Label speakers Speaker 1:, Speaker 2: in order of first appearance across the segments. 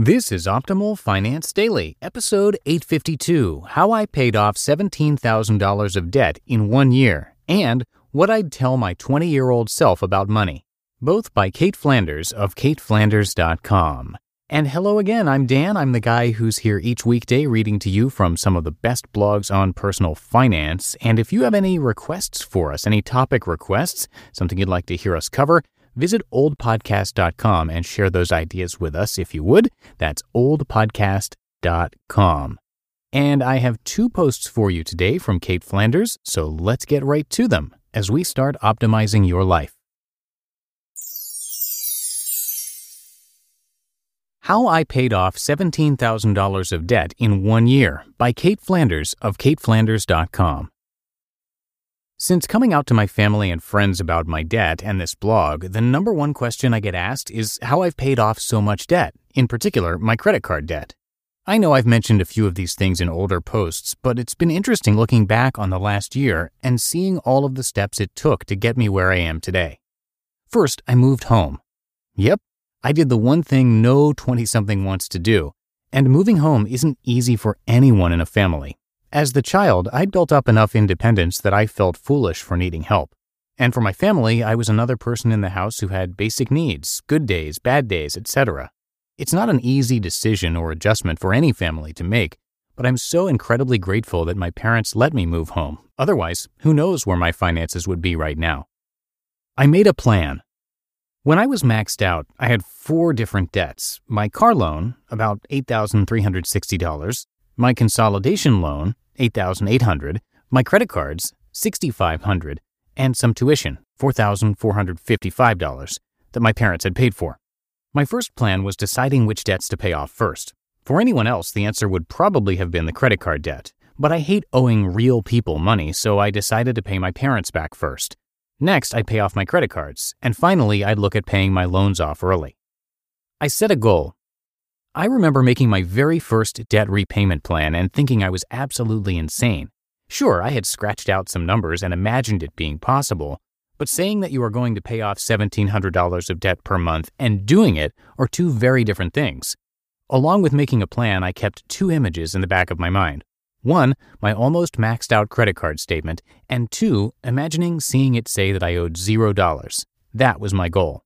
Speaker 1: This is Optimal Finance Daily, episode 852 How I Paid Off $17,000 of Debt in One Year, and What I'd Tell My 20 Year Old Self About Money. Both by Cait Flanders of CaitFlanders.com. And hello again, I'm Dan. I'm the guy who's here each weekday reading to you from some of the best blogs on personal finance. And if you have any requests for us, any topic requests, something you'd like to hear us cover, Visit oldpodcast.com and share those ideas with us if you would. That's oldpodcast.com. And I have two posts for you today from Cait Flanders, so let's get right to them as we start optimizing your life. How I Paid Off $17,000 of Debt in One Year by Cait Flanders of CaitFlanders.com. Since coming out to my family and friends about my debt and this blog, the number one question I get asked is how I've paid off so much debt, in particular, my credit card debt. I know I've mentioned a few of these things in older posts, but it's been interesting looking back on the last year and seeing all of the steps it took to get me where I am today. First, I moved home. Yep, I did the one thing no 20 something wants to do, and moving home isn't easy for anyone in a family. As the child, I'd built up enough independence that I felt foolish for needing help. And for my family, I was another person in the house who had basic needs, good days, bad days, etc. It's not an easy decision or adjustment for any family to make, but I'm so incredibly grateful that my parents let me move home. Otherwise, who knows where my finances would be right now. I made a plan. When I was maxed out, I had four different debts my car loan, about $8,360, my consolidation loan, 8800 my credit cards, 6500 and some tuition, $4,455 that my parents had paid for. My first plan was deciding which debts to pay off first. For anyone else, the answer would probably have been the credit card debt, but I hate owing real people money, so I decided to pay my parents back first. Next, I'd pay off my credit cards, and finally, I'd look at paying my loans off early. I set a goal I remember making my very first debt repayment plan and thinking I was absolutely insane. Sure, I had scratched out some numbers and imagined it being possible, but saying that you are going to pay off $1,700 of debt per month and doing it are two very different things. Along with making a plan, I kept two images in the back of my mind. One, my almost maxed out credit card statement, and two, imagining seeing it say that I owed zero dollars. That was my goal.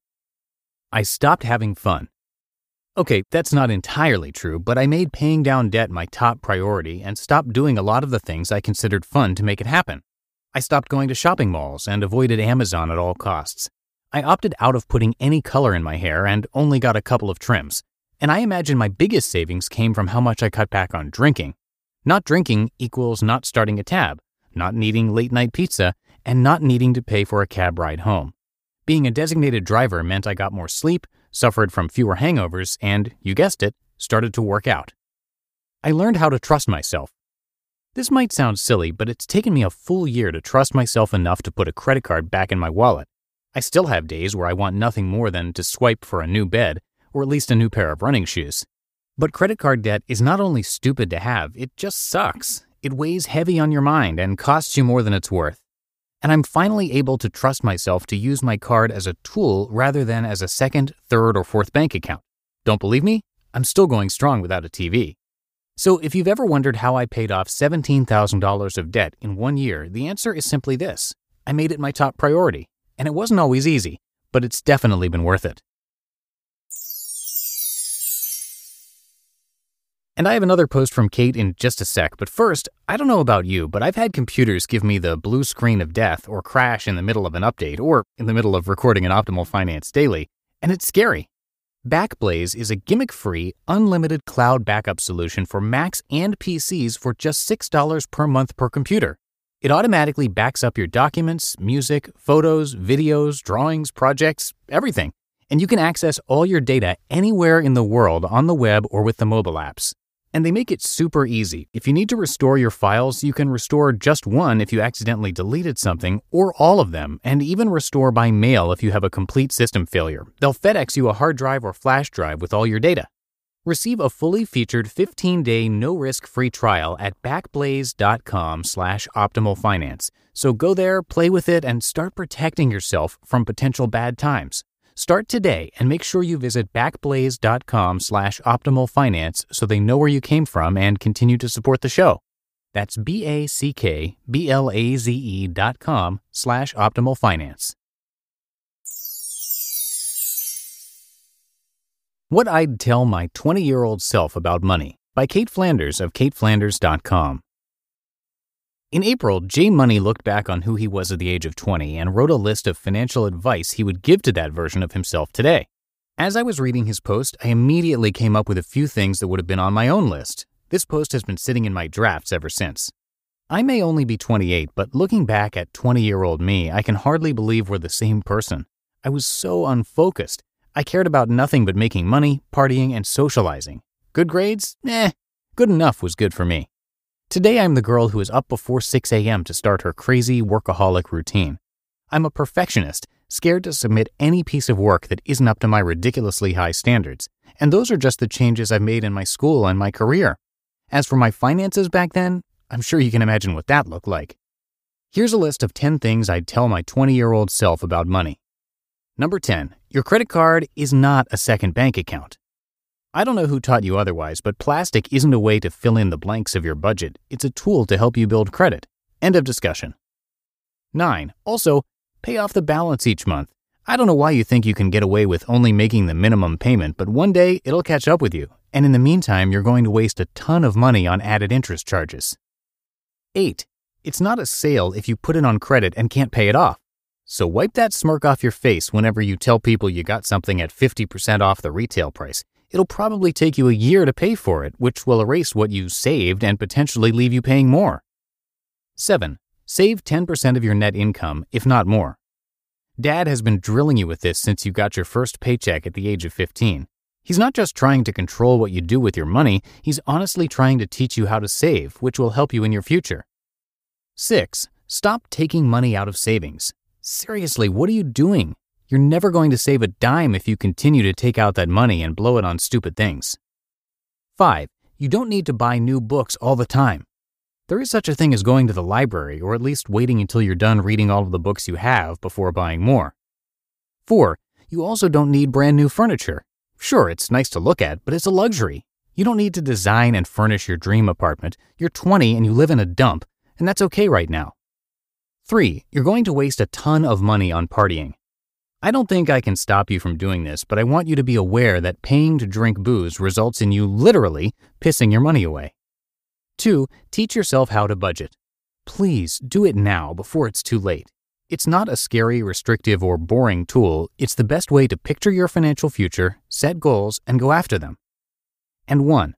Speaker 1: I stopped having fun. Okay, that's not entirely true, but I made paying down debt my top priority and stopped doing a lot of the things I considered fun to make it happen. I stopped going to shopping malls and avoided Amazon at all costs. I opted out of putting any color in my hair and only got a couple of trims. And I imagine my biggest savings came from how much I cut back on drinking. Not drinking equals not starting a tab, not needing late night pizza, and not needing to pay for a cab ride home. Being a designated driver meant I got more sleep, suffered from fewer hangovers, and, you guessed it, started to work out. I learned how to trust myself. This might sound silly, but it's taken me a full year to trust myself enough to put a credit card back in my wallet. I still have days where I want nothing more than to swipe for a new bed, or at least a new pair of running shoes. But credit card debt is not only stupid to have, it just sucks. It weighs heavy on your mind and costs you more than it's worth and I'm finally able to trust myself to use my card as a tool rather than as a second, third, or fourth bank account. Don't believe me? I'm still going strong without a TV. So, if you've ever wondered how I paid off $17,000 of debt in one year, the answer is simply this I made it my top priority. And it wasn't always easy, but it's definitely been worth it. And I have another post from Cait in just a sec, but first, I don't know about you, but I've had computers give me the blue screen of death or crash in the middle of an update or in the middle of recording an Optimal Finance Daily, and it's scary. Backblaze is a gimmick free, unlimited cloud backup solution for Macs and PCs for just $6 per month per computer. It automatically backs up your documents, music, photos, videos, drawings, projects, everything. And you can access all your data anywhere in the world on the web or with the mobile apps. And they make it super easy. If you need to restore your files, you can restore just one if you accidentally deleted something, or all of them, and even restore by mail if you have a complete system failure. They'll FedEx you a hard drive or flash drive with all your data. Receive a fully featured 15-day no-risk free trial at backblaze.com slash optimalfinance. So go there, play with it, and start protecting yourself from potential bad times. Start today and make sure you visit backblaze.com slash optimal finance so they know where you came from and continue to support the show. That's B-A-C-K-B-L-A-Z-E dot com slash optimal finance. What I'd Tell My 20 Year Old Self About Money by Cait Flanders of CaitFlanders.com. In April, Jay Money looked back on who he was at the age of 20 and wrote a list of financial advice he would give to that version of himself today. As I was reading his post, I immediately came up with a few things that would have been on my own list. This post has been sitting in my drafts ever since. I may only be 28, but looking back at 20 year old me, I can hardly believe we're the same person. I was so unfocused. I cared about nothing but making money, partying, and socializing. Good grades? Eh, good enough was good for me. Today I'm the girl who is up before 6 a.m. to start her crazy workaholic routine. I'm a perfectionist, scared to submit any piece of work that isn't up to my ridiculously high standards, and those are just the changes I've made in my school and my career. As for my finances back then, I'm sure you can imagine what that looked like. Here's a list of 10 things I'd tell my 20 year old self about money. Number 10. Your credit card is not a second bank account. I don't know who taught you otherwise, but plastic isn't a way to fill in the blanks of your budget. It's a tool to help you build credit. End of discussion. 9. Also, pay off the balance each month. I don't know why you think you can get away with only making the minimum payment, but one day it'll catch up with you, and in the meantime, you're going to waste a ton of money on added interest charges. 8. It's not a sale if you put it on credit and can't pay it off. So wipe that smirk off your face whenever you tell people you got something at 50% off the retail price. It'll probably take you a year to pay for it, which will erase what you saved and potentially leave you paying more. 7. Save 10% of your net income, if not more. Dad has been drilling you with this since you got your first paycheck at the age of 15. He's not just trying to control what you do with your money, he's honestly trying to teach you how to save, which will help you in your future. 6. Stop taking money out of savings. Seriously, what are you doing? You're never going to save a dime if you continue to take out that money and blow it on stupid things. 5. You don't need to buy new books all the time. There is such a thing as going to the library, or at least waiting until you're done reading all of the books you have before buying more. 4. You also don't need brand new furniture. Sure, it's nice to look at, but it's a luxury. You don't need to design and furnish your dream apartment. You're 20 and you live in a dump, and that's okay right now. 3. You're going to waste a ton of money on partying. I don't think I can stop you from doing this, but I want you to be aware that paying to drink booze results in you literally pissing your money away. 2. Teach yourself how to budget. Please do it now before it's too late. It's not a scary, restrictive, or boring tool. It's the best way to picture your financial future, set goals, and go after them. And 1.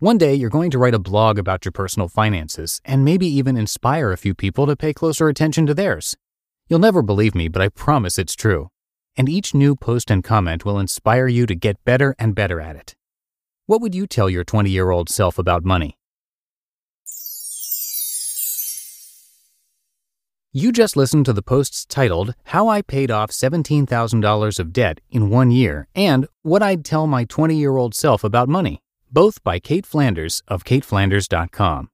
Speaker 1: One day, you're going to write a blog about your personal finances and maybe even inspire a few people to pay closer attention to theirs. You'll never believe me, but I promise it's true. And each new post and comment will inspire you to get better and better at it. What would you tell your 20 year old self about money? You just listened to the posts titled How I Paid Off $17,000 of Debt in One Year and What I'd Tell My 20 Year Old Self About Money both by Cait Flanders of caitflanders.com.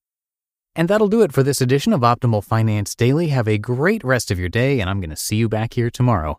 Speaker 1: And that'll do it for this edition of Optimal Finance Daily. Have a great rest of your day, and I'm going to see you back here tomorrow